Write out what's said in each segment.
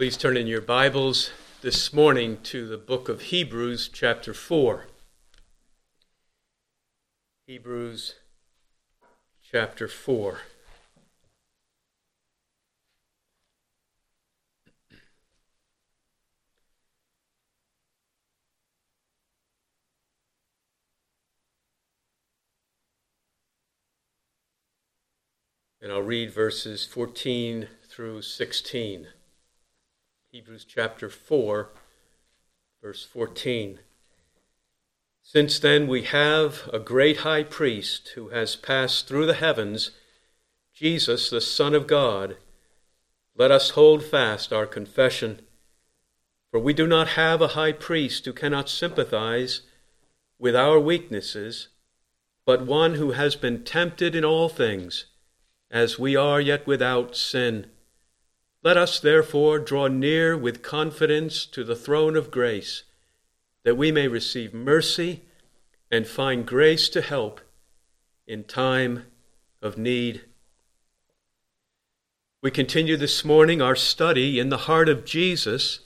Please turn in your Bibles this morning to the book of Hebrews, chapter 4. Hebrews, chapter 4. And I'll read verses 14 through 16. Hebrews chapter 4, verse 14. Since then we have a great high priest who has passed through the heavens, Jesus, the Son of God. Let us hold fast our confession. For we do not have a high priest who cannot sympathize with our weaknesses, but one who has been tempted in all things, as we are yet without sin. Let us therefore draw near with confidence to the throne of grace, that we may receive mercy and find grace to help in time of need. We continue this morning our study in the heart of Jesus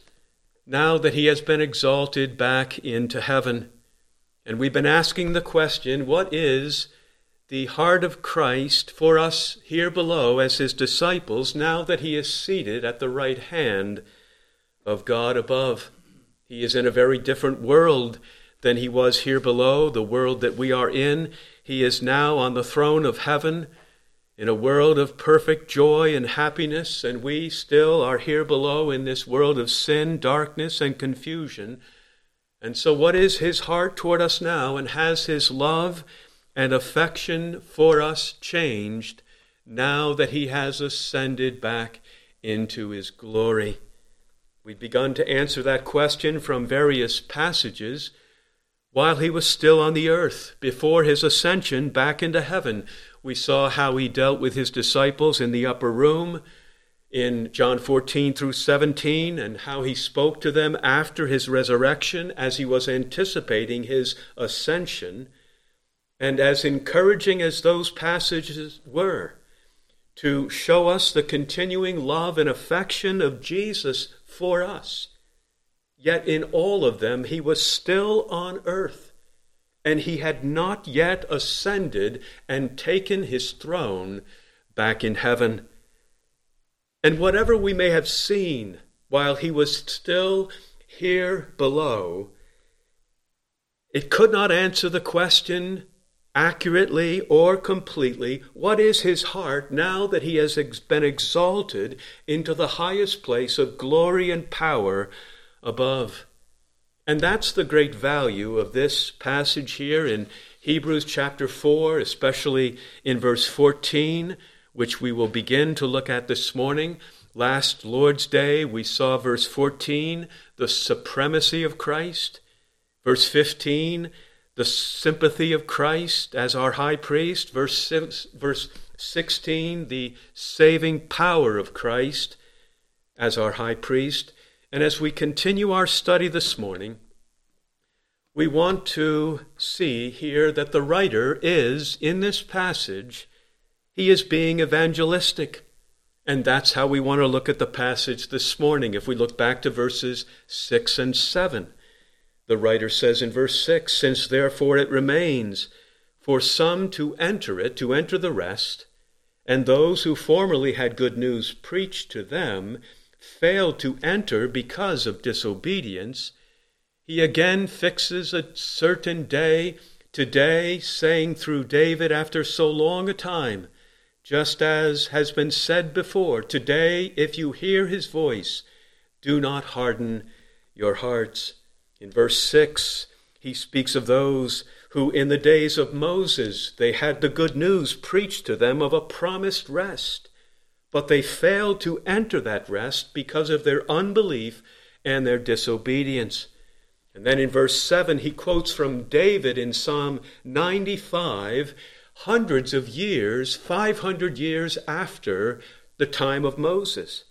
now that he has been exalted back into heaven. And we've been asking the question what is the heart of Christ for us here below as his disciples now that he is seated at the right hand of God above. He is in a very different world than he was here below, the world that we are in. He is now on the throne of heaven in a world of perfect joy and happiness, and we still are here below in this world of sin, darkness, and confusion. And so, what is his heart toward us now? And has his love and affection for us changed now that he has ascended back into his glory? We've begun to answer that question from various passages while he was still on the earth, before his ascension back into heaven. We saw how he dealt with his disciples in the upper room in John 14 through 17, and how he spoke to them after his resurrection as he was anticipating his ascension. And as encouraging as those passages were to show us the continuing love and affection of Jesus for us, yet in all of them he was still on earth, and he had not yet ascended and taken his throne back in heaven. And whatever we may have seen while he was still here below, it could not answer the question accurately or completely what is his heart now that he has been exalted into the highest place of glory and power above. And that's the great value of this passage here in Hebrews chapter 4, especially in verse 14, which we will begin to look at this morning. Last Lord's Day, we saw verse 14, the supremacy of Christ. Verse 15, the sympathy of Christ as our high priest. Verse, six, verse 16, the saving power of Christ as our high priest. And as we continue our study this morning, we want to see here that the writer is, in this passage, he is being evangelistic. And that's how we want to look at the passage this morning. If we look back to verses 6 and 7, the writer says in verse 6 Since therefore it remains for some to enter it, to enter the rest, and those who formerly had good news preached to them failed to enter because of disobedience, he again fixes a certain day, today, saying through David after so long a time, just as has been said before, Today, if you hear his voice, do not harden your hearts. In verse 6, he speaks of those who, in the days of Moses, they had the good news preached to them of a promised rest, but they failed to enter that rest because of their unbelief and their disobedience. And then in verse 7, he quotes from David in Psalm 95, hundreds of years, 500 years after the time of Moses.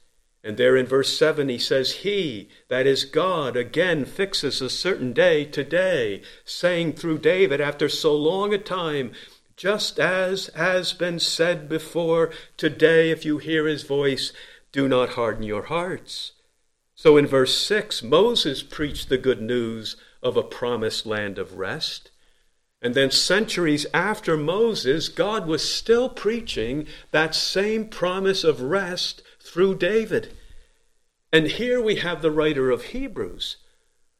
And there in verse 7, he says, He, that is God, again fixes a certain day today, saying through David after so long a time, just as has been said before, today, if you hear his voice, do not harden your hearts. So in verse 6, Moses preached the good news of a promised land of rest. And then, centuries after Moses, God was still preaching that same promise of rest through David. And here we have the writer of Hebrews,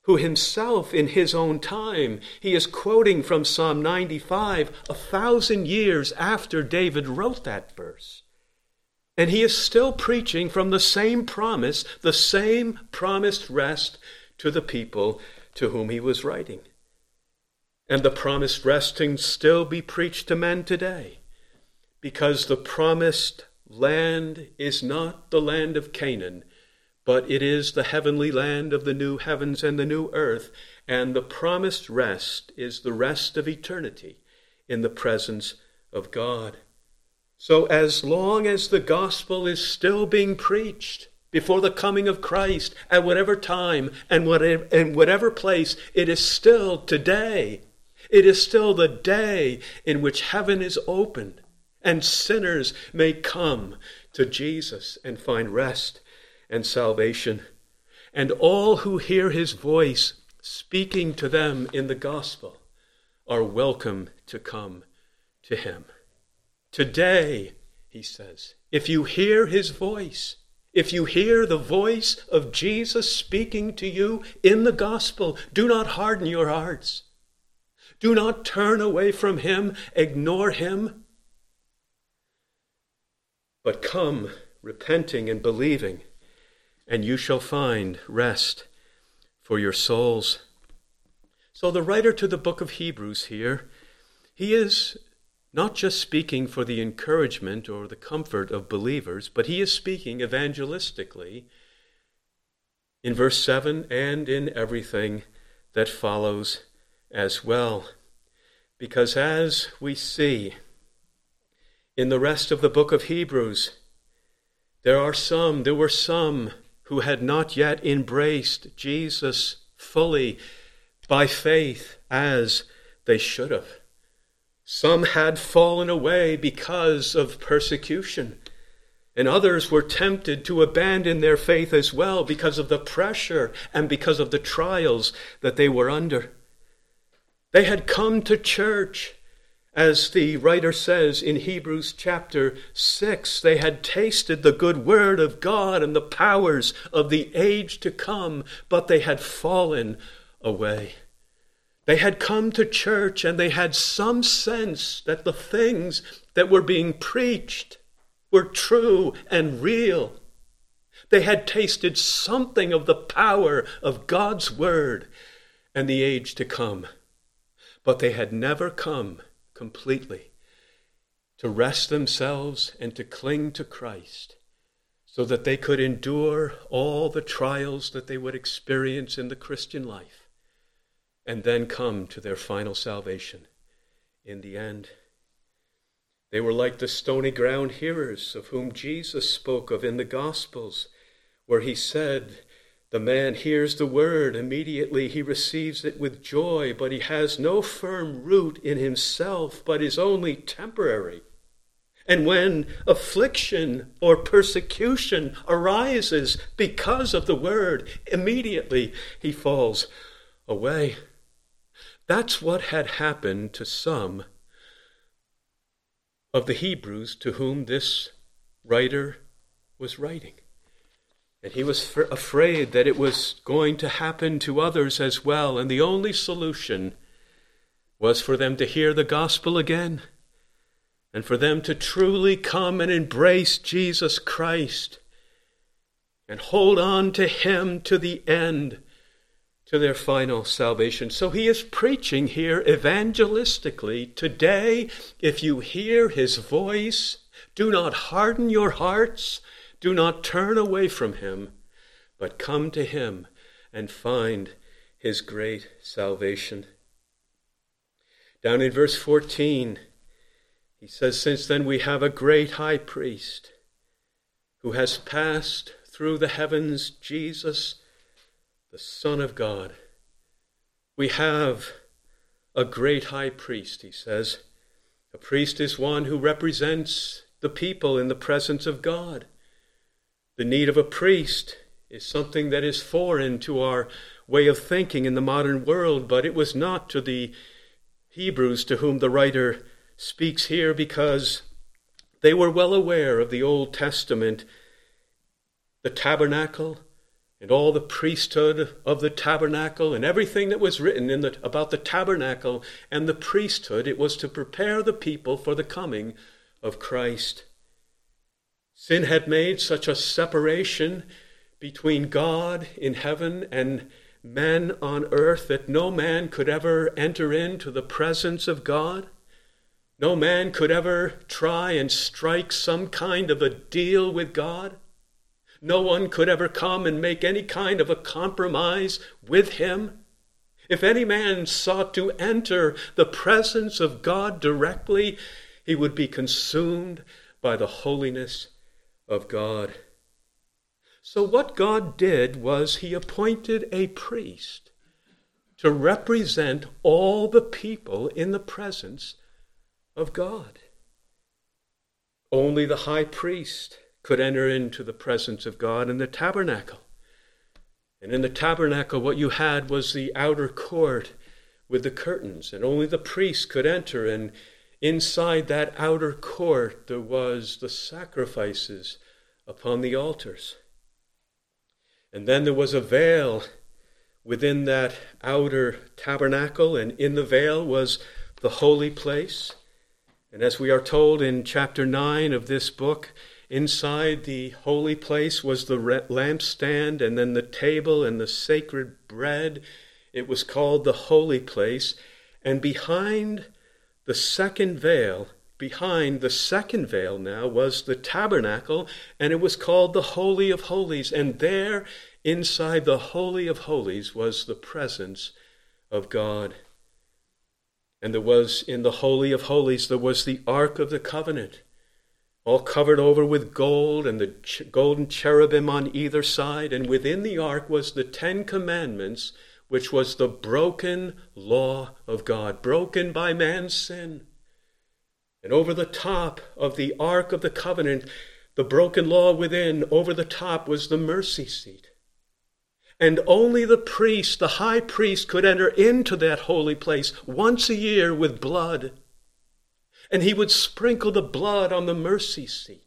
who himself, in his own time, he is quoting from Psalm 95, a thousand years after David wrote that verse. And he is still preaching from the same promise, the same promised rest to the people to whom he was writing. And the promised rest can still be preached to men today because the promised land is not the land of Canaan, but it is the heavenly land of the new heavens and the new earth. And the promised rest is the rest of eternity in the presence of God. So, as long as the gospel is still being preached before the coming of Christ, at whatever time and whatever, whatever place, it is still today. It is still the day in which heaven is opened and sinners may come to Jesus and find rest and salvation. And all who hear his voice speaking to them in the gospel are welcome to come to him. Today, he says, if you hear his voice, if you hear the voice of Jesus speaking to you in the gospel, do not harden your hearts. Do not turn away from him, ignore him, but come repenting and believing, and you shall find rest for your souls. So, the writer to the book of Hebrews here, he is not just speaking for the encouragement or the comfort of believers, but he is speaking evangelistically in verse 7 and in everything that follows as well. Because as we see in the rest of the book of Hebrews, there are some, there were some who had not yet embraced Jesus fully by faith as they should have. Some had fallen away because of persecution, and others were tempted to abandon their faith as well because of the pressure and because of the trials that they were under. They had come to church, as the writer says in Hebrews chapter 6. They had tasted the good word of God and the powers of the age to come, but they had fallen away. They had come to church and they had some sense that the things that were being preached were true and real. They had tasted something of the power of God's Word and the age to come. But they had never come completely to rest themselves and to cling to Christ so that they could endure all the trials that they would experience in the Christian life and then come to their final salvation in the end. They were like the stony ground hearers of whom Jesus spoke of in the Gospels, where he said, The man hears the word, immediately he receives it with joy, but he has no firm root in himself, but is only temporary. And when affliction or persecution arises because of the word, immediately he falls away. That's what had happened to some of the Hebrews to whom this writer was writing. And he was f- afraid that it was going to happen to others as well. And the only solution was for them to hear the gospel again and for them to truly come and embrace Jesus Christ and hold on to him to the end to their final salvation. So he is preaching here evangelistically. Today, if you hear his voice, do not harden your hearts, do not turn away from him, but come to him and find his great salvation. Down in verse 14, he says, Since then we have a great high priest who has passed through the heavens, Jesus the Son of God. We have a great high priest, he says. A priest is one who represents the people in the presence of God. The need of a priest is something that is foreign to our way of thinking in the modern world, but it was not to the Hebrews to whom the writer speaks here because they were well aware of the Old Testament, the tabernacle, and all the priesthood of the tabernacle and everything that was written in the, about the tabernacle and the priesthood. It was to prepare the people for the coming of Christ. Sin had made such a separation between God in heaven and men on earth that no man could ever enter into the presence of God. No man could ever try and strike some kind of a deal with God. No one could ever come and make any kind of a compromise with him. If any man sought to enter the presence of God directly, he would be consumed by the holiness of God. So, what God did was he appointed a priest to represent all the people in the presence of God. Only the high priest could enter into the presence of God in the tabernacle. And in the tabernacle, what you had was the outer court with the curtains, and only the priest could enter. And inside that outer court, there was the sacrifices upon the altars. And then there was a veil within that outer tabernacle, and in the veil was the holy place. And as we are told in chapter 9 of this book, inside the holy place was the lampstand and then the table and the sacred bread. It was called the holy place. And behind the second veil, behind the second veil now, was the tabernacle, and it was called the Holy of Holies. And there, inside the Holy of Holies, was the presence of God. And there was in the Holy of Holies, there was the Ark of the Covenant, all covered over with gold, and the ch- golden cherubim on either side. And within the Ark was the Ten Commandments, which was the broken law of God, broken by man's sin. And over the top of the Ark of the Covenant, the broken law within, over the top was the mercy seat and only the priest, the high priest, could enter into that holy place once a year with blood. And he would sprinkle the blood on the mercy seat.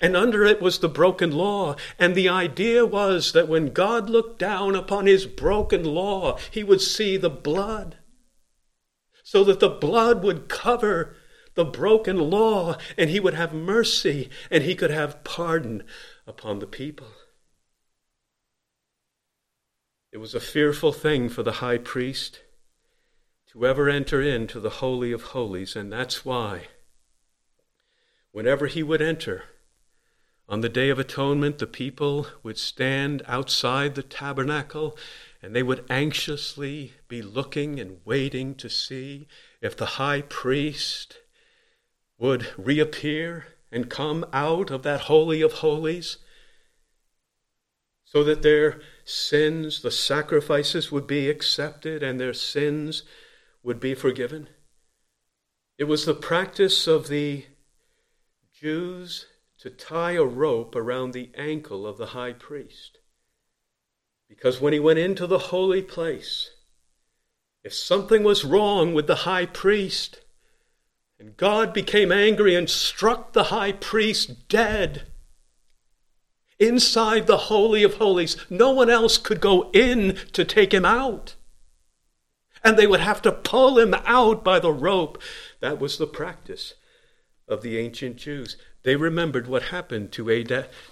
And under it was the broken law. And the idea was that when God looked down upon his broken law, he would see the blood. So that the blood would cover the broken law, and he would have mercy, and he could have pardon upon the people. It was a fearful thing for the high priest to ever enter into the Holy of Holies, and that's why, whenever he would enter, on the Day of Atonement, the people would stand outside the tabernacle and they would anxiously be looking and waiting to see if the high priest would reappear and come out of that Holy of Holies so that their sins, the sacrifices would be accepted and their sins would be forgiven. It was the practice of the Jews to tie a rope around the ankle of the high priest. Because when he went into the holy place, if something was wrong with the high priest, and God became angry and struck the high priest dead, inside the Holy of Holies. No one else could go in to take him out. And they would have to pull him out by the rope. That was the practice of the ancient Jews. They remembered what happened to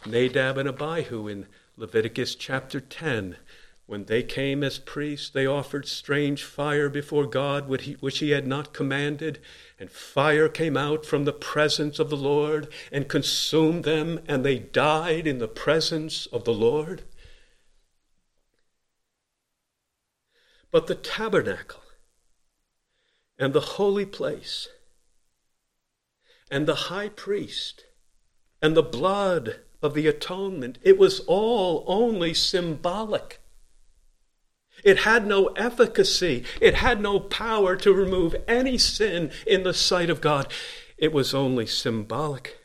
Nadab and Abihu in Leviticus chapter 10 when they came as priests, they offered strange fire before God, which he had not commanded, and fire came out from the presence of the Lord and consumed them, and they died in the presence of the Lord. But the tabernacle and the holy place and the high priest and the blood of the atonement, it was all only symbolic. It had no efficacy. It had no power to remove any sin in the sight of God. It was only symbolic.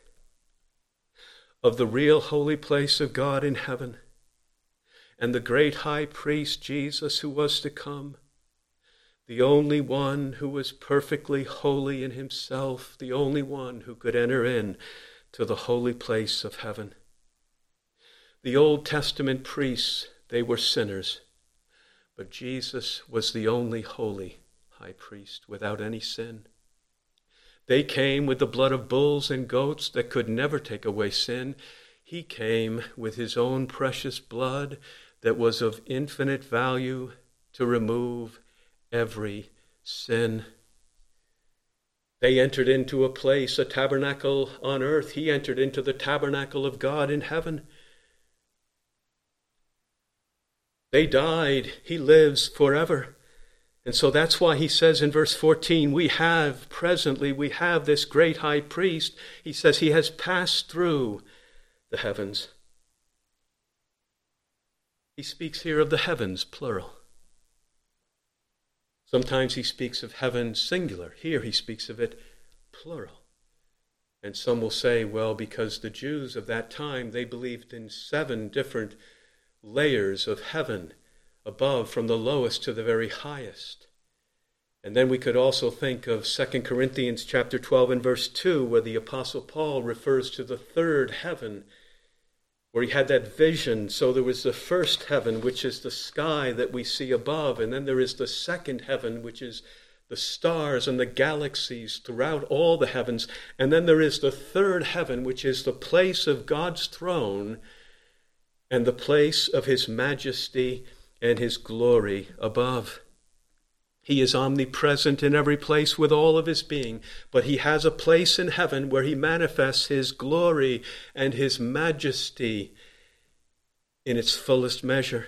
of the real holy place of God in heaven, and the great high priest Jesus who was to come, the only one who was perfectly holy in himself, the only one who could enter in to the holy place of heaven. The Old Testament priests, they were sinners, but Jesus was the only holy high priest without any sin. They came with the blood of bulls and goats that could never take away sin. He came with his own precious blood that was of infinite value to remove every sin. They entered into a place, a tabernacle on earth. He entered into the tabernacle of God in heaven. They died. He lives forever. And so that's why he says in verse 14, we have presently, we have this great high priest. He says he has passed through the heavens. He speaks here of the heavens, plural. Sometimes he speaks of heaven singular. Here he speaks of it plural. And some will say, well, because the Jews of that time, they believed in seven different layers of heaven above from the lowest to the very highest. And then we could also think of 2 Corinthians chapter 12 and verse 2 where the apostle Paul refers to the third heaven where he had that vision so there was the first heaven which is the sky that we see above and then there is the second heaven which is the stars and the galaxies throughout all the heavens and then there is the third heaven which is the place of God's throne and the place of his majesty and his glory above. He is omnipresent in every place with all of his being, but he has a place in heaven where he manifests his glory and his majesty in its fullest measure.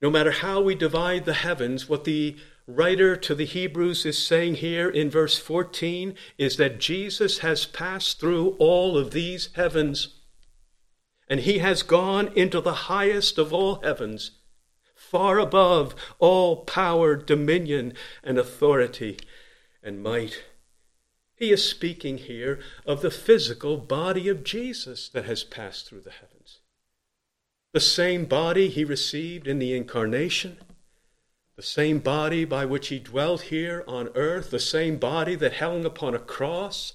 No matter how we divide the heavens, what the writer to the Hebrews is saying here in verse 14 is that Jesus has passed through all of these heavens and he has gone into the highest of all heavens, far above all power, dominion, and authority and might. He is speaking here of the physical body of Jesus that has passed through the heavens. The same body he received in the incarnation, the same body by which he dwelt here on earth, the same body that hung upon a cross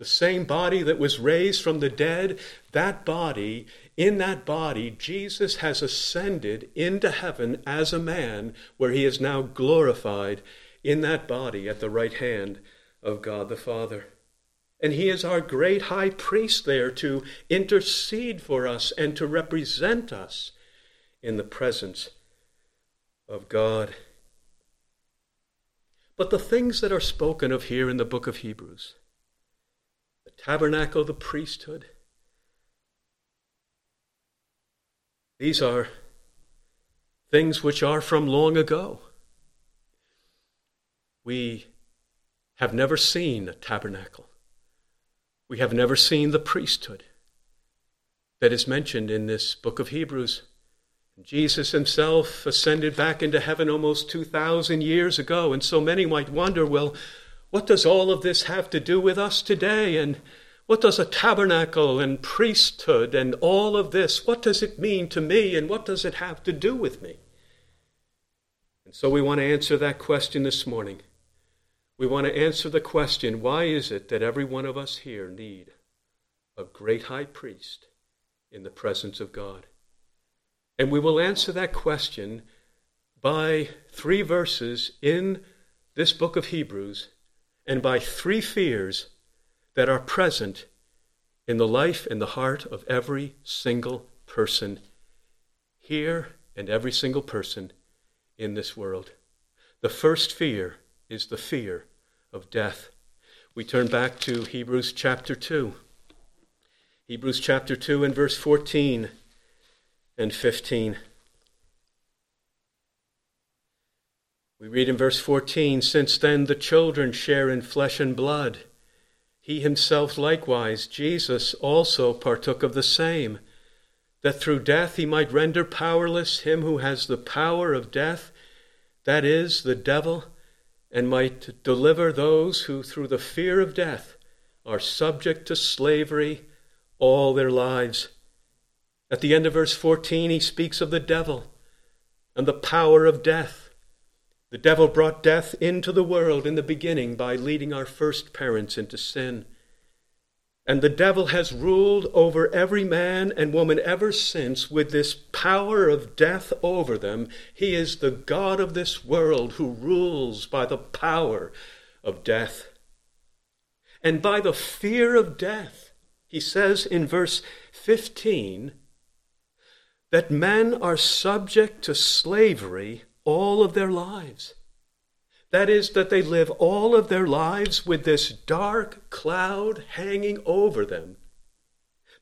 the same body that was raised from the dead, that body, in that body, Jesus has ascended into heaven as a man, where he is now glorified in that body at the right hand of God the Father. And he is our great high priest there to intercede for us and to represent us in the presence of God. But the things that are spoken of here in the book of Hebrews, tabernacle, the priesthood. These are things which are from long ago. We have never seen a tabernacle. We have never seen the priesthood that is mentioned in this book of Hebrews. Jesus himself ascended back into heaven almost 2,000 years ago, and so many might wonder well, what does all of this have to do with us today? And what does a tabernacle and priesthood and all of this, what does it mean to me and what does it have to do with me? And so we want to answer that question this morning. We want to answer the question why is it that every one of us here need a great high priest in the presence of God? And we will answer that question by three verses in this book of Hebrews and by three fears that are present in the life and the heart of every single person here and every single person in this world. The first fear is the fear of death. We turn back to Hebrews chapter 2. Hebrews chapter 2 and verse 14 and 15. We read in verse 14 Since then the children share in flesh and blood. He himself likewise, Jesus, also partook of the same, that through death he might render powerless him who has the power of death, that is, the devil, and might deliver those who through the fear of death are subject to slavery all their lives. At the end of verse 14, he speaks of the devil and the power of death. The devil brought death into the world in the beginning by leading our first parents into sin. And the devil has ruled over every man and woman ever since with this power of death over them. He is the God of this world who rules by the power of death. And by the fear of death, he says in verse 15 that men are subject to slavery all of their lives. That is, that they live all of their lives with this dark cloud hanging over them.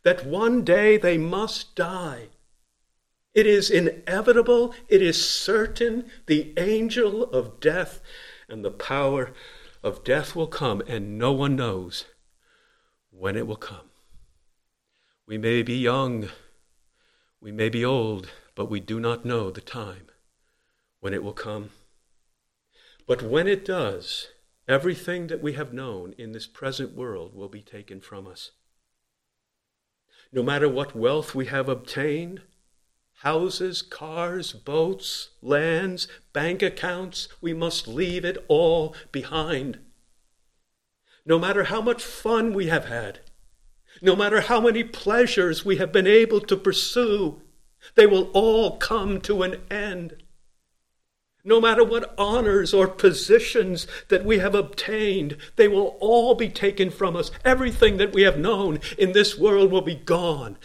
That one day they must die. It is inevitable, it is certain, the angel of death and the power of death will come, and no one knows when it will come. We may be young, we may be old, but we do not know the time when it will come. But when it does, everything that we have known in this present world will be taken from us. No matter what wealth we have obtained, houses, cars, boats, lands, bank accounts, we must leave it all behind. No matter how much fun we have had, no matter how many pleasures we have been able to pursue, they will all come to an end. No matter what honors or positions that we have obtained, they will all be taken from us. Everything that we have known in this world will be gone.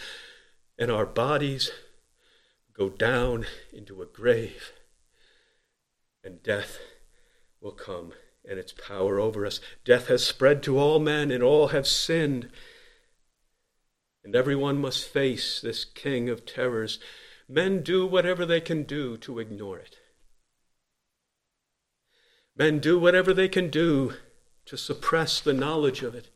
And our bodies go down into a grave. And death will come and its power over us. Death has spread to all men, and all have sinned. And everyone must face this king of terrors. Men do whatever they can do to ignore it. Men do whatever they can do to suppress the knowledge of it,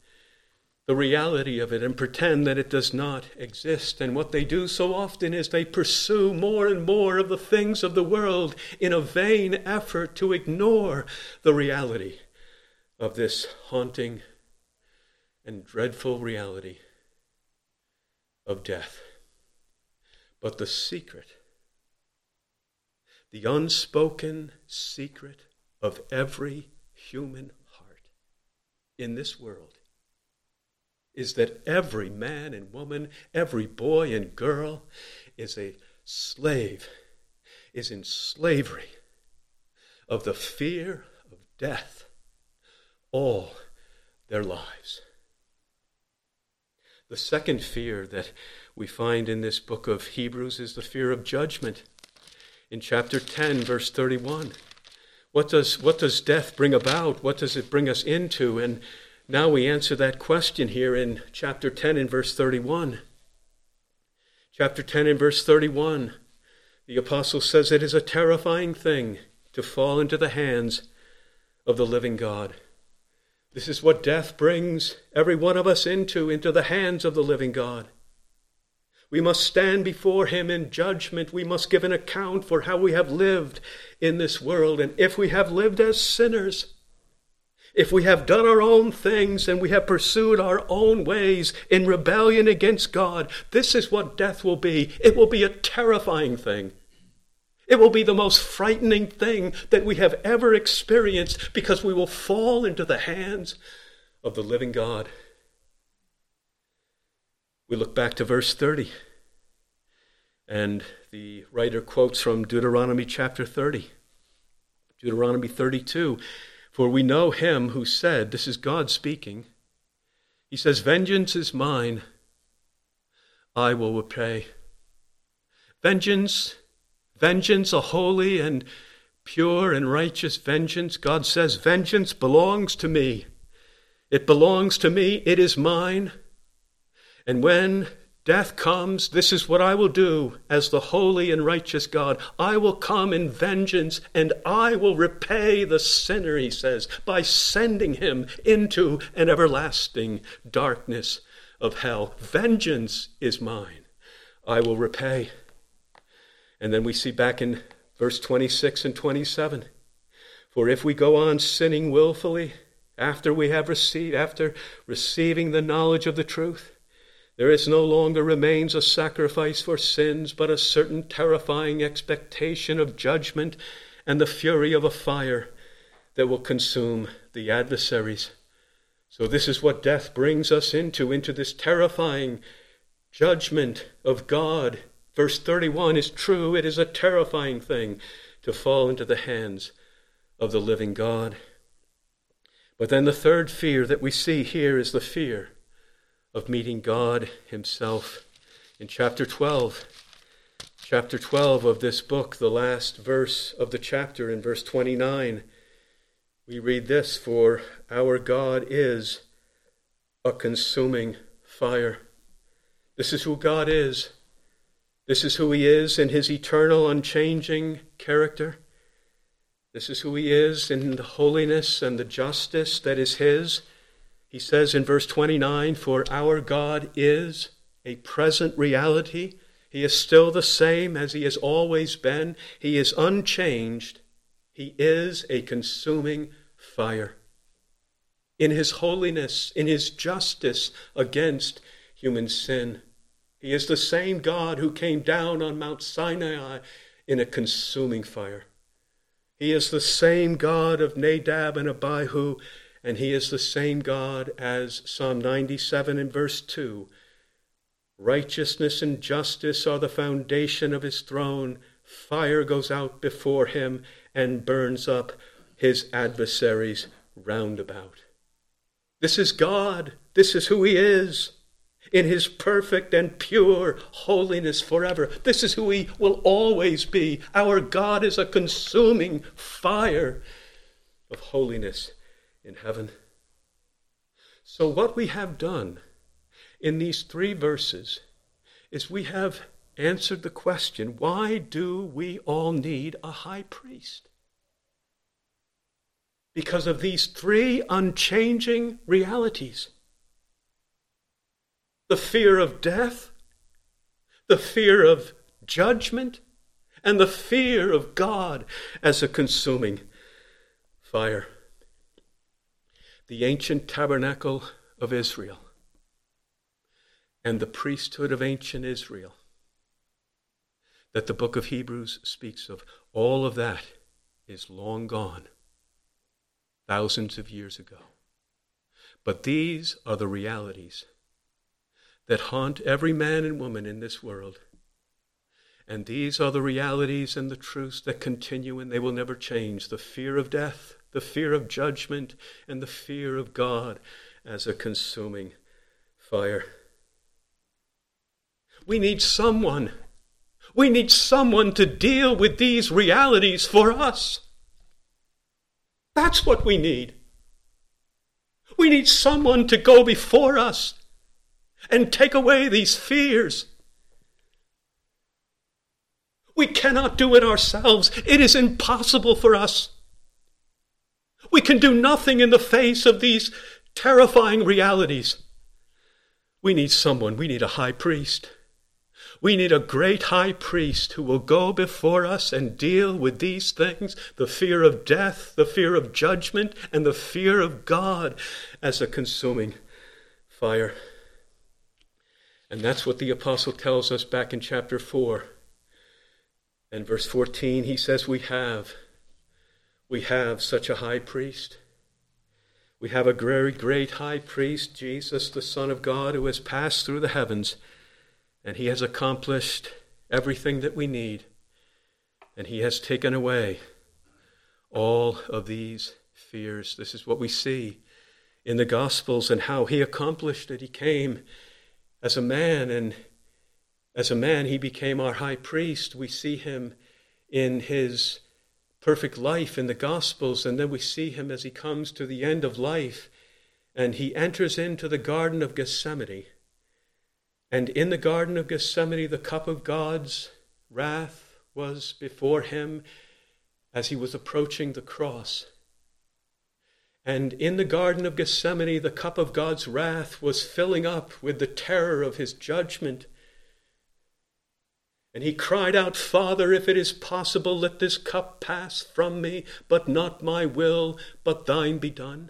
the reality of it, and pretend that it does not exist. And what they do so often is they pursue more and more of the things of the world in a vain effort to ignore the reality of this haunting and dreadful reality of death. But the secret, the unspoken secret of every human heart in this world is that every man and woman, every boy and girl is a slave, is in slavery of the fear of death all their lives. The second fear that we find in this book of Hebrews is the fear of judgment. In chapter 10, verse 31, what does, what does death bring about? What does it bring us into? And now we answer that question here in chapter 10 and verse 31. Chapter 10 and verse 31, the apostle says it is a terrifying thing to fall into the hands of the living God. This is what death brings every one of us into, into the hands of the living God. We must stand before him in judgment. We must give an account for how we have lived in this world. And if we have lived as sinners, if we have done our own things and we have pursued our own ways in rebellion against God, this is what death will be. It will be a terrifying thing. It will be the most frightening thing that we have ever experienced because we will fall into the hands of the living God. We look back to verse 30, and the writer quotes from Deuteronomy chapter 30. Deuteronomy 32 For we know him who said, This is God speaking. He says, Vengeance is mine, I will repay. Vengeance, vengeance, a holy and pure and righteous vengeance. God says, Vengeance belongs to me. It belongs to me. It is mine. And when death comes, this is what I will do as the holy and righteous God. I will come in vengeance and I will repay the sinner, he says, by sending him into an everlasting darkness of hell. Vengeance is mine. I will repay. And then we see back in verse 26 and 27 For if we go on sinning willfully after we have received, after receiving the knowledge of the truth, There is no longer remains a sacrifice for sins, but a certain terrifying expectation of judgment and the fury of a fire that will consume the adversaries. So, this is what death brings us into, into this terrifying judgment of God. Verse 31 is true. It is a terrifying thing to fall into the hands of the living God. But then the third fear that we see here is the fear of meeting God Himself. In chapter 12, chapter 12 of this book, the last verse of the chapter, in verse 29, we read this For our God is a consuming fire. This is who God is. This is who He is in His eternal, unchanging character. This is who He is in the holiness and the justice that is His. He says in verse 29 For our God is a present reality. He is still the same as He has always been. He is unchanged. He is a consuming fire. In His holiness, in His justice against human sin. He is the same God who came down on Mount Sinai in a consuming fire. He is the same God of Nadab and Abihu and he is the same God as Psalm 97 and verse 2. Righteousness and justice are the foundation of his throne. Fire goes out before him and burns up his adversaries round about. This is God. This is who he is in his perfect and pure holiness forever. This is who he will always be. Our God is a consuming fire of holiness in heaven. So, what we have done in these three verses is we have answered the question why do we all need a high priest? Because of these three unchanging realities the fear of death, the fear of judgment, and the fear of God as a consuming fire the ancient tabernacle of Israel and the priesthood of ancient Israel that the book of Hebrews speaks of, all of that is long gone, thousands of years ago. But these are the realities that haunt every man and woman in this world. And these are the realities and the truths that continue and they will never change the fear of death, the fear of judgment, and the fear of God as a consuming fire. We need someone. We need someone to deal with these realities for us. That's what we need. We need someone to go before us and take away these fears. We cannot do it ourselves. It is impossible for us. We can do nothing in the face of these terrifying realities. We need someone, we need a high priest. We need a great high priest who will go before us and deal with these things the fear of death, the fear of judgment, and the fear of God as a consuming fire. And that's what the apostle tells us back in chapter 4. And verse 14, he says, We have we have such a high priest. We have a very great high priest, Jesus, the Son of God, who has passed through the heavens, and he has accomplished everything that we need, and he has taken away all of these fears. This is what we see in the Gospels and how he accomplished it. He came as a man, and as a man, he became our high priest. We see him in his perfect life in the Gospels, and then we see him as he comes to the end of life and he enters into the Garden of Gethsemane. And in the Garden of Gethsemane, the cup of God's wrath was before him as he was approaching the cross. And in the Garden of Gethsemane, the cup of God's wrath was filling up with the terror of his judgment and he cried out, Father, if it is possible, let this cup pass from me, but not my will, but thine be done.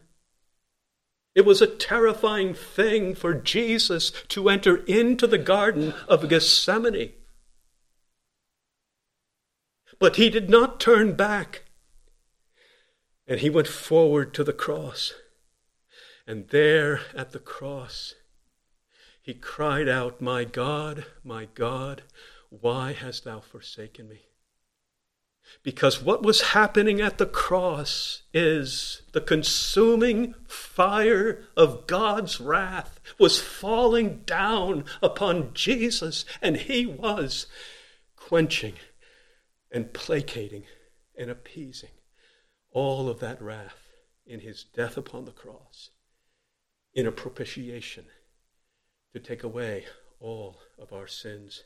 It was a terrifying thing for Jesus to enter into the Garden of Gethsemane. But he did not turn back. And he went forward to the cross. And there at the cross, he cried out, My God, my God, why hast thou forsaken me? Because what was happening at the cross is the consuming fire of God's wrath was falling down upon Jesus, and he was quenching and placating and appeasing all of that wrath in his death upon the cross in a propitiation to take away all of our sins.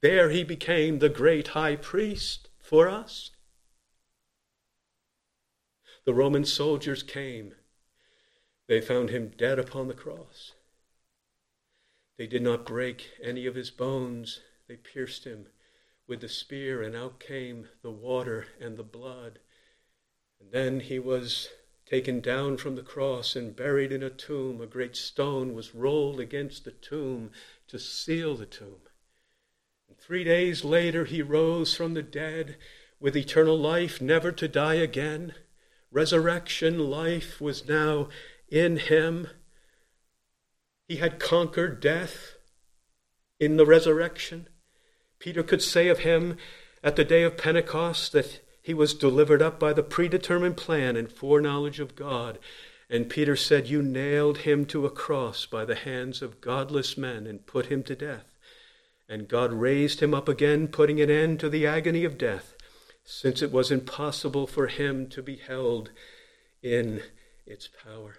There he became the great high priest for us. The Roman soldiers came. They found him dead upon the cross. They did not break any of his bones. They pierced him with the spear, and out came the water and the blood. And then he was taken down from the cross and buried in a tomb. A great stone was rolled against the tomb to seal the tomb. Three days later, he rose from the dead with eternal life, never to die again. Resurrection life was now in him. He had conquered death in the resurrection. Peter could say of him at the day of Pentecost that he was delivered up by the predetermined plan and foreknowledge of God. And Peter said, You nailed him to a cross by the hands of godless men and put him to death. And God raised him up again, putting an end to the agony of death, since it was impossible for him to be held in its power.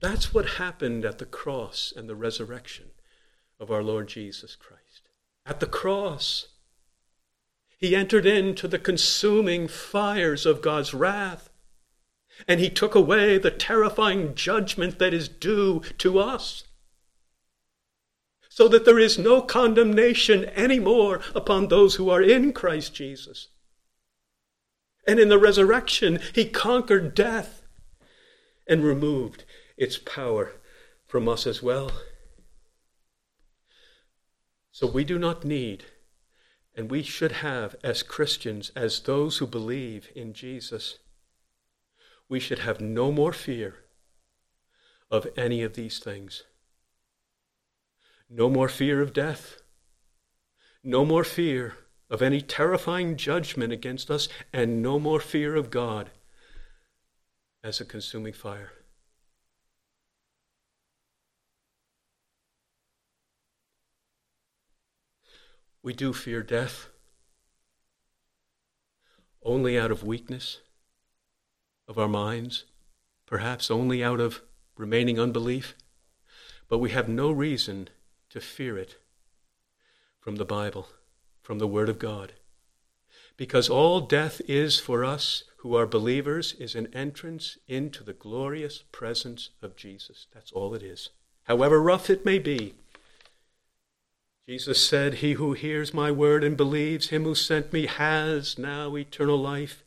That's what happened at the cross and the resurrection of our Lord Jesus Christ. At the cross, he entered into the consuming fires of God's wrath, and he took away the terrifying judgment that is due to us so that there is no condemnation anymore upon those who are in Christ Jesus. And in the resurrection, he conquered death and removed its power from us as well. So we do not need, and we should have as Christians, as those who believe in Jesus, we should have no more fear of any of these things. No more fear of death. No more fear of any terrifying judgment against us, and no more fear of God as a consuming fire. We do fear death only out of weakness of our minds, perhaps only out of remaining unbelief, but we have no reason to fear it from the Bible, from the Word of God. Because all death is for us who are believers is an entrance into the glorious presence of Jesus. That's all it is. However rough it may be, Jesus said, He who hears my word and believes him who sent me has now eternal life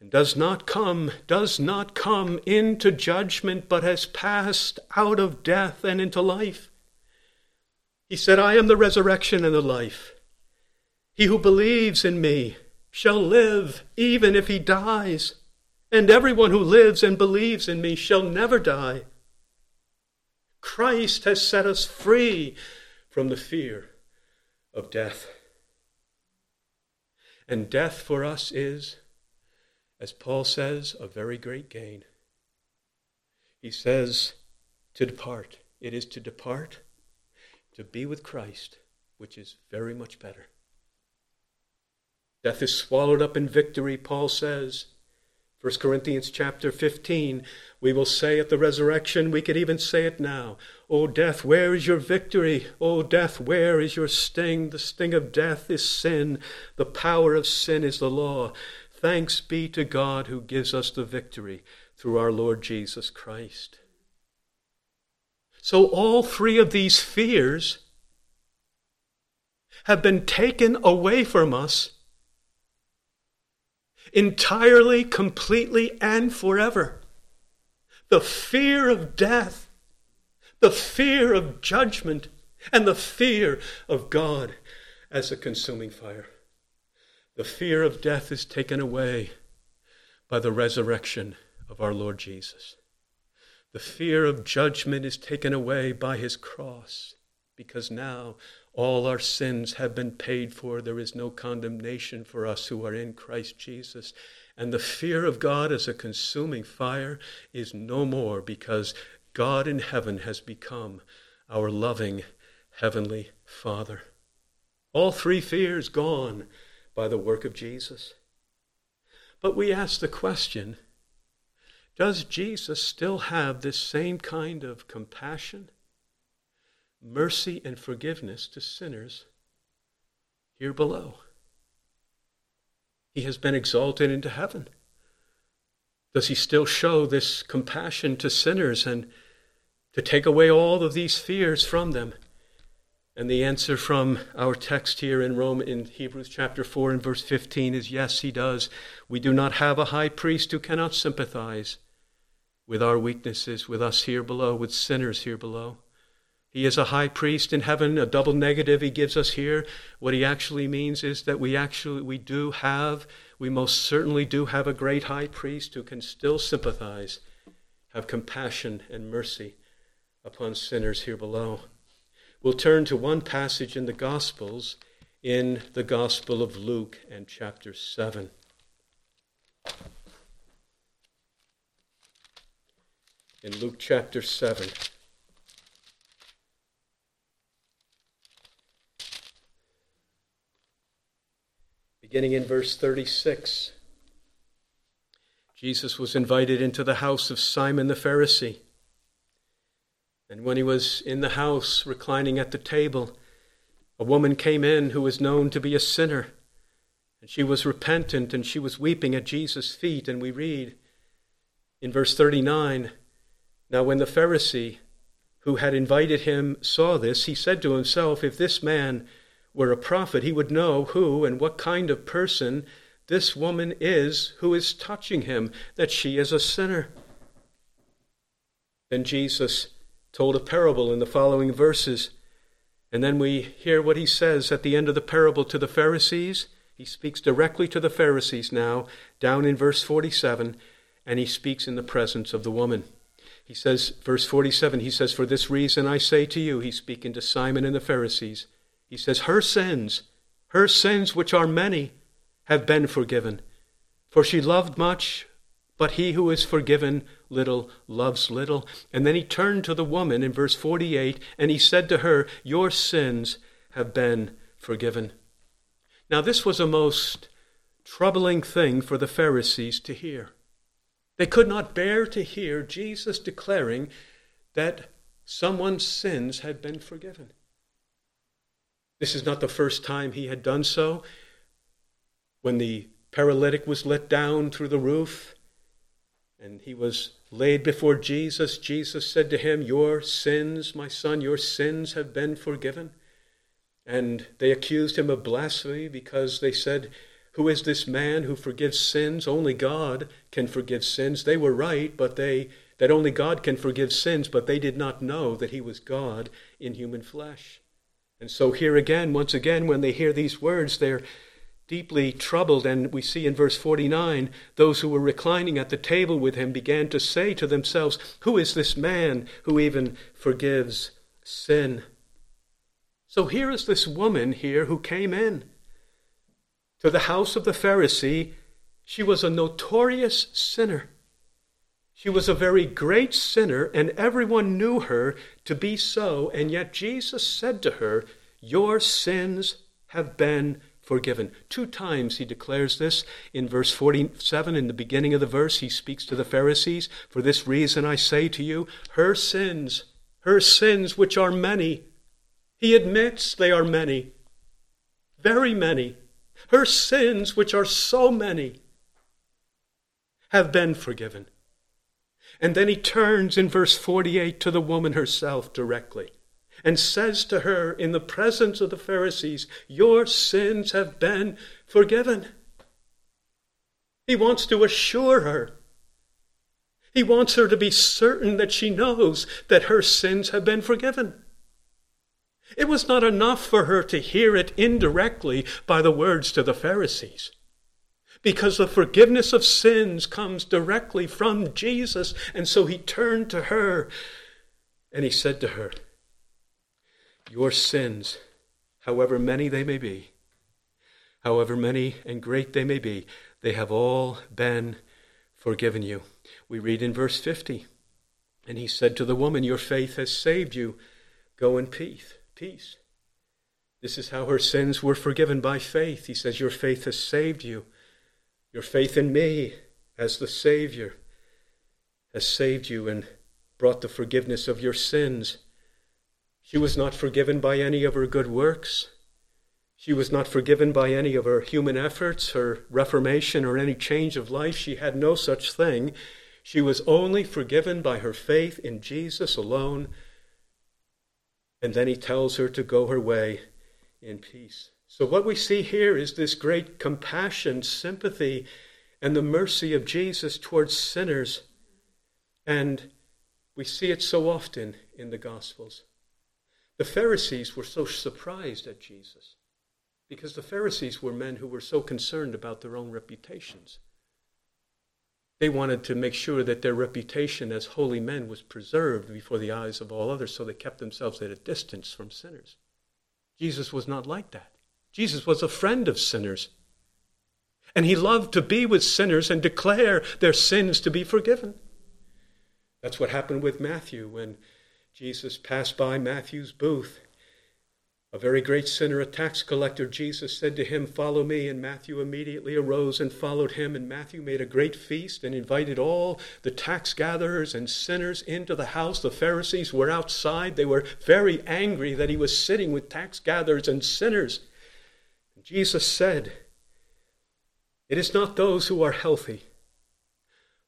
and does not come, does not come into judgment, but has passed out of death and into life. He said, I am the resurrection and the life. He who believes in me shall live even if he dies, and everyone who lives and believes in me shall never die. Christ has set us free from the fear of death. And death for us is, as Paul says, a very great gain. He says, to depart. It is to depart to be with Christ, which is very much better. Death is swallowed up in victory, Paul says. 1 Corinthians chapter 15, we will say at the resurrection, we could even say it now. O death, where is your victory? O death, where is your sting? The sting of death is sin. The power of sin is the law. Thanks be to God who gives us the victory through our Lord Jesus Christ. So all three of these fears have been taken away from us entirely, completely, and forever. the fear of death, the fear of judgment, and the fear of God as a consuming fire. The fear of death is taken away by the resurrection of our Lord Jesus. The fear of judgment is taken away by his cross because now all our sins have been paid for. There is no condemnation for us who are in Christ Jesus. And the fear of God as a consuming fire is no more because God in heaven has become our loving heavenly Father. All three fears gone by the work of Jesus. But we ask the question does Jesus still have this same kind of compassion, mercy, and forgiveness to sinners here below? He has been exalted into heaven. Does he still show this compassion to sinners and to take away all of these fears from them? And the answer from our text here in Rome in Hebrews chapter 4 and verse 15 is yes, he does. We do not have a high priest who cannot sympathize with our weaknesses, with us here below, with sinners here below. He is a high priest in heaven, a double negative he gives us here. What he actually means is that we actually we do have, we most certainly do have a great high priest who can still sympathize, have compassion and mercy upon sinners here below. We'll turn to one passage in the Gospels, in the Gospel of Luke and chapter 7. In Luke chapter 7. Beginning in verse 36, Jesus was invited into the house of Simon the Pharisee. And when he was in the house, reclining at the table, a woman came in who was known to be a sinner. And she was repentant and she was weeping at Jesus' feet. And we read in verse 39 Now, when the Pharisee who had invited him saw this, he said to himself, If this man were a prophet, he would know who and what kind of person this woman is who is touching him, that she is a sinner. Then Jesus told a parable in the following verses. And then we hear what he says at the end of the parable to the Pharisees. He speaks directly to the Pharisees now, down in verse 47, and he speaks in the presence of the woman. He says, verse 47, he says, For this reason I say to you, he's speaking to Simon and the Pharisees. He says, Her sins, her sins, which are many, have been forgiven. For she loved much, but he who is forgiven little loves little. And then he turned to the woman in verse 48 and he said to her, Your sins have been forgiven. Now, this was a most troubling thing for the Pharisees to hear. They could not bear to hear Jesus declaring that someone's sins had been forgiven. This is not the first time he had done so. When the paralytic was let down through the roof, and he was laid before Jesus. Jesus said to him, Your sins, my son, your sins have been forgiven. And they accused him of blasphemy because they said, Who is this man who forgives sins? Only God can forgive sins. They were right, but they that only God can forgive sins, but they did not know that he was God in human flesh. And so here again, once again, when they hear these words, they're deeply troubled. And we see in verse 49 those who were reclining at the table with him began to say to themselves, Who is this man who even forgives sin? So here is this woman here who came in to the house of the Pharisee. She was a notorious sinner. She was a very great sinner, and everyone knew her to be so. And yet Jesus said to her, Your sins have been forgiven. Two times he declares this. In verse 47, in the beginning of the verse, he speaks to the Pharisees For this reason I say to you, her sins, her sins, which are many, he admits they are many, very many. Her sins, which are so many, have been forgiven. And then he turns in verse 48 to the woman herself directly and says to her in the presence of the Pharisees, Your sins have been forgiven. He wants to assure her He wants her to be certain that she knows that her sins have been forgiven. It was not enough for her to hear it indirectly by the words to the Pharisees. Because the forgiveness of sins comes directly from Jesus. And so he turned to her and he said to her, Your sins, however many they may be, however many and great they may be, they have all been forgiven you. We read in verse 50 And he said to the woman, Your faith has saved you. Go in peace peace. This is how her sins were forgiven by faith. He says, Your faith has saved you. Your faith in me as the Savior has saved you and brought the forgiveness of your sins. She was not forgiven by any of her good works. She was not forgiven by any of her human efforts, her reformation, or any change of life. She had no such thing. She was only forgiven by her faith in Jesus alone and then he tells her to go her way in peace. So, what we see here is this great compassion, sympathy, and the mercy of Jesus towards sinners. And we see it so often in the Gospels. The Pharisees were so surprised at Jesus because the Pharisees were men who were so concerned about their own reputations. They wanted to make sure that their reputation as holy men was preserved before the eyes of all others, so they kept themselves at a distance from sinners. Jesus was not like that. Jesus was a friend of sinners. And he loved to be with sinners and declare their sins to be forgiven. That's what happened with Matthew when Jesus passed by Matthew's booth a very great sinner, a tax collector, Jesus said to him, Follow me. And Matthew immediately arose and followed him. And Matthew made a great feast and invited all the tax gatherers and sinners into the house. The Pharisees were outside. They were very angry that he was sitting with tax gatherers and sinners. And Jesus said, It is not those who are healthy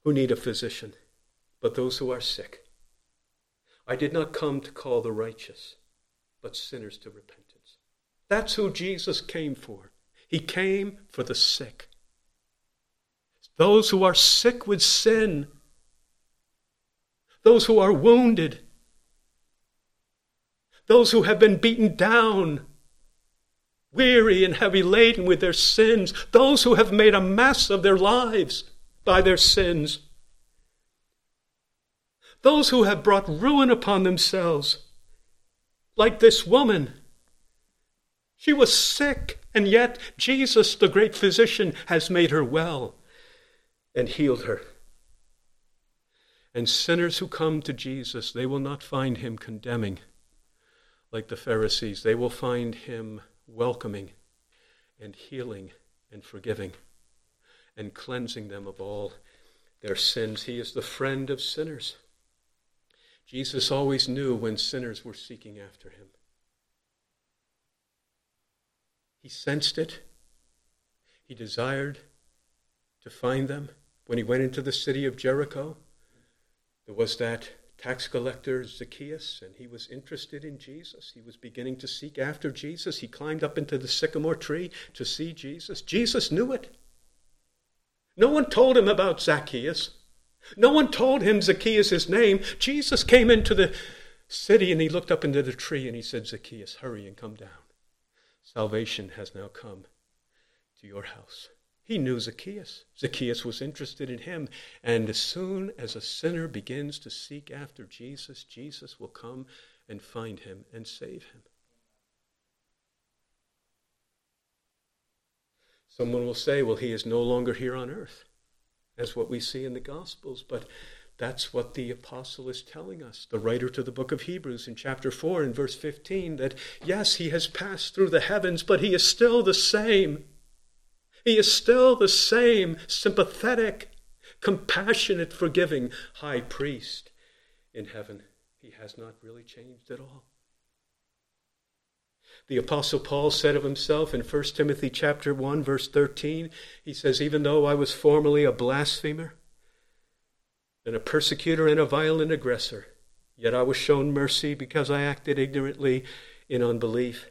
who need a physician, but those who are sick. I did not come to call the righteous but sinners to repentance. That's who Jesus came for. He came for the sick. Those who are sick with sin, those who are wounded, those who have been beaten down, weary and heavy laden with their sins, those who have made a mess of their lives by their sins, those who have brought ruin upon themselves like this woman. She was sick, and yet Jesus, the great physician, has made her well and healed her. And sinners who come to Jesus, they will not find him condemning like the Pharisees. They will find him welcoming and healing and forgiving and cleansing them of all their sins. He is the friend of sinners. Jesus always knew when sinners were seeking after him. He sensed it. He desired to find them. When he went into the city of Jericho, there was that tax collector Zacchaeus, and he was interested in Jesus. He was beginning to seek after Jesus. He climbed up into the sycamore tree to see Jesus. Jesus knew it. No one told him about Zacchaeus. No one told him Zacchaeus' his name. Jesus came into the city and he looked up into the tree and he said, Zacchaeus, hurry and come down. Salvation has now come to your house. He knew Zacchaeus. Zacchaeus was interested in him. And as soon as a sinner begins to seek after Jesus, Jesus will come and find him and save him. Someone will say, well, he is no longer here on earth. That's what we see in the Gospels. But that's what the apostle is telling us, the writer to the book of Hebrews in chapter 4 and verse 15, that yes, he has passed through the heavens, but he is still the same. He is still the same sympathetic, compassionate, forgiving high priest in heaven. He has not really changed at all. The apostle Paul said of himself in 1 Timothy chapter 1 verse 13, he says even though I was formerly a blasphemer and a persecutor and a violent aggressor, yet I was shown mercy because I acted ignorantly in unbelief.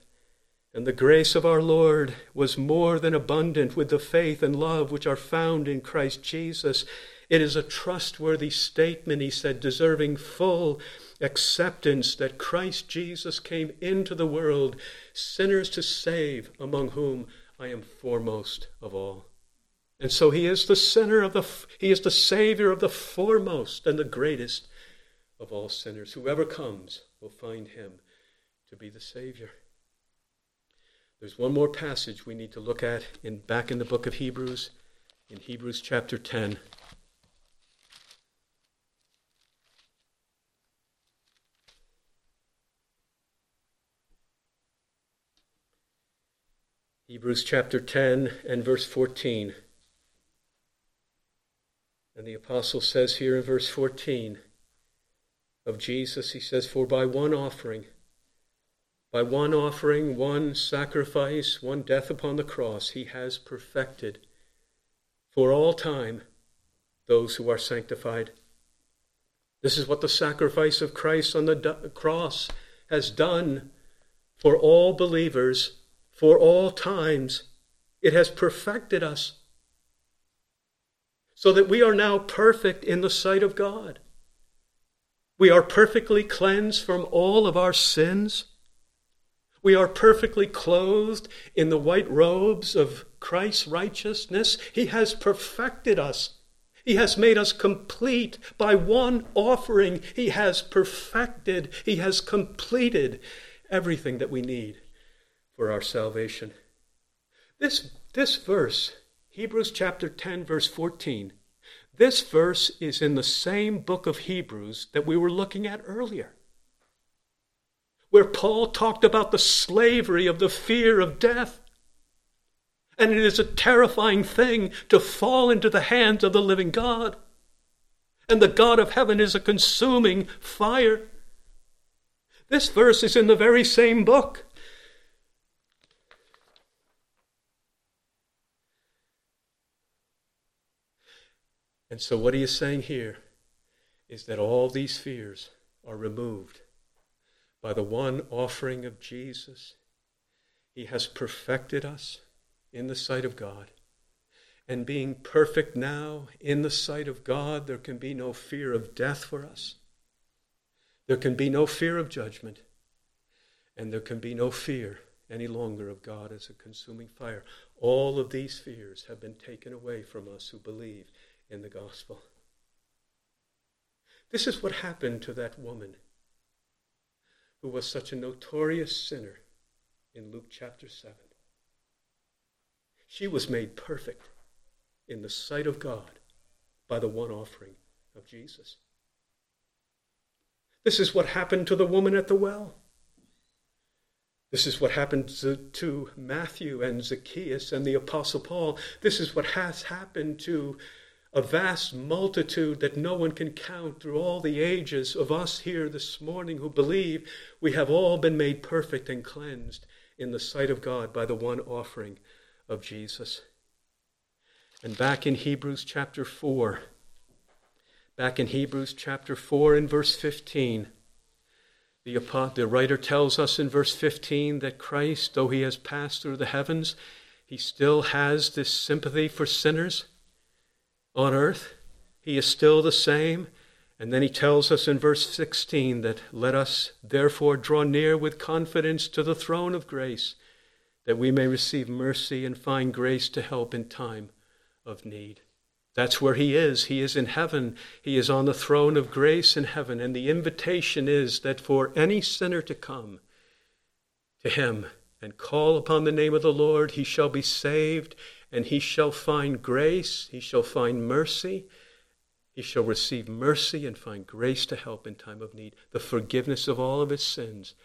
And the grace of our Lord was more than abundant with the faith and love which are found in Christ Jesus. It is a trustworthy statement, he said, deserving full acceptance that Christ Jesus came into the world, sinners to save, among whom I am foremost of all. And so he is the sinner of the he is the savior of the foremost and the greatest of all sinners. Whoever comes will find him to be the savior. There's one more passage we need to look at in back in the book of Hebrews in Hebrews chapter 10. Hebrews chapter 10 and verse 14. And the apostle says here in verse 14 of Jesus, he says, For by one offering, by one offering, one sacrifice, one death upon the cross, he has perfected for all time those who are sanctified. This is what the sacrifice of Christ on the cross has done for all believers for all times. It has perfected us so that we are now perfect in the sight of God. We are perfectly cleansed from all of our sins. We are perfectly clothed in the white robes of Christ's righteousness. He has perfected us. He has made us complete by one offering. He has perfected, He has completed everything that we need for our salvation. This, this verse, Hebrews chapter 10, verse 14, this verse is in the same book of Hebrews that we were looking at earlier, where Paul talked about the slavery of the fear of death. And it is a terrifying thing to fall into the hands of the living God. And the God of heaven is a consuming fire. This verse is in the very same book. And so, what he is saying here is that all these fears are removed by the one offering of Jesus. He has perfected us in the sight of God. And being perfect now in the sight of God, there can be no fear of death for us. There can be no fear of judgment. And there can be no fear any longer of God as a consuming fire. All of these fears have been taken away from us who believe in the gospel. This is what happened to that woman who was such a notorious sinner in Luke chapter 7. She was made perfect in the sight of God by the one offering of Jesus. This is what happened to the woman at the well. This is what happened to, to Matthew and Zacchaeus and the Apostle Paul. This is what has happened to a vast multitude that no one can count through all the ages of us here this morning who believe we have all been made perfect and cleansed in the sight of God by the one offering of Jesus. And back in Hebrews chapter 4, back in Hebrews chapter 4 and verse 15, the, the writer tells us in verse 15 that Christ, though he has passed through the heavens, he still has this sympathy for sinners on earth. He is still the same. And then he tells us in verse 16 that let us therefore draw near with confidence to the throne of grace, that we may receive mercy and find grace to help in time of need. That's where he is. He is in heaven. He is on the throne of grace in heaven. And the invitation is that for any sinner to come to him and call upon the name of the Lord, he shall be saved and he shall find grace, he shall find mercy, he shall receive mercy and find grace to help in time of need, the forgiveness of all of his sins,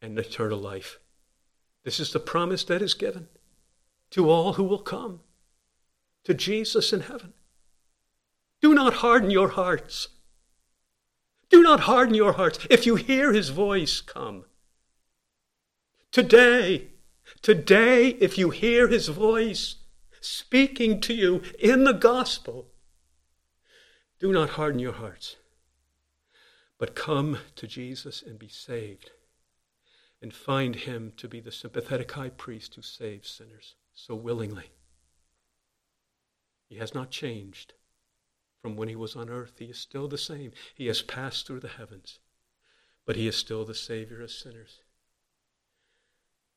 and eternal life. This is the promise that is given to all who will come to Jesus in heaven. Do not harden your hearts. Do not harden your hearts. If you hear his voice, come. Today, today, if you hear his voice, speaking to you in the gospel. Do not harden your hearts, but come to Jesus and be saved. and find him to be the sympathetic high priest who saves sinners so willingly. He has not changed from when he was on earth. He is still the same. He has passed through the heavens, but he is still the Savior of sinners.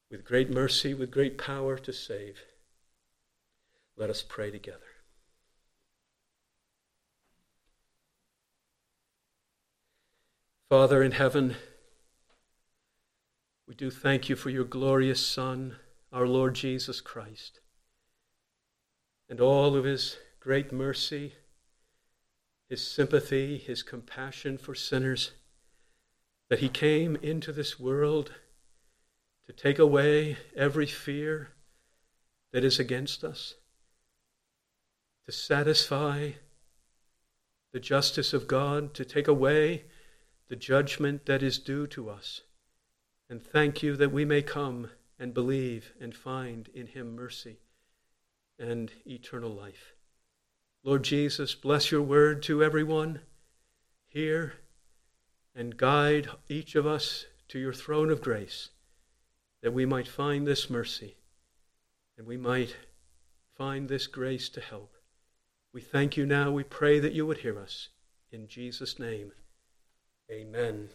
With great mercy, with great power to save, let us pray together. Father in heaven, we do thank you for your glorious Son, our Lord Jesus Christ, and all of his great mercy, his sympathy, his compassion for sinners, that he came into this world to take away every fear that is against us, to satisfy the justice of God, to take away the judgment that is due to us. And thank you that we may come and believe and find in him mercy and eternal life. Lord Jesus, bless your word to everyone here and guide each of us to your throne of grace that we might find this mercy and we might find this grace to help. We thank you now. We pray that you would hear us. In Jesus' name. Amen.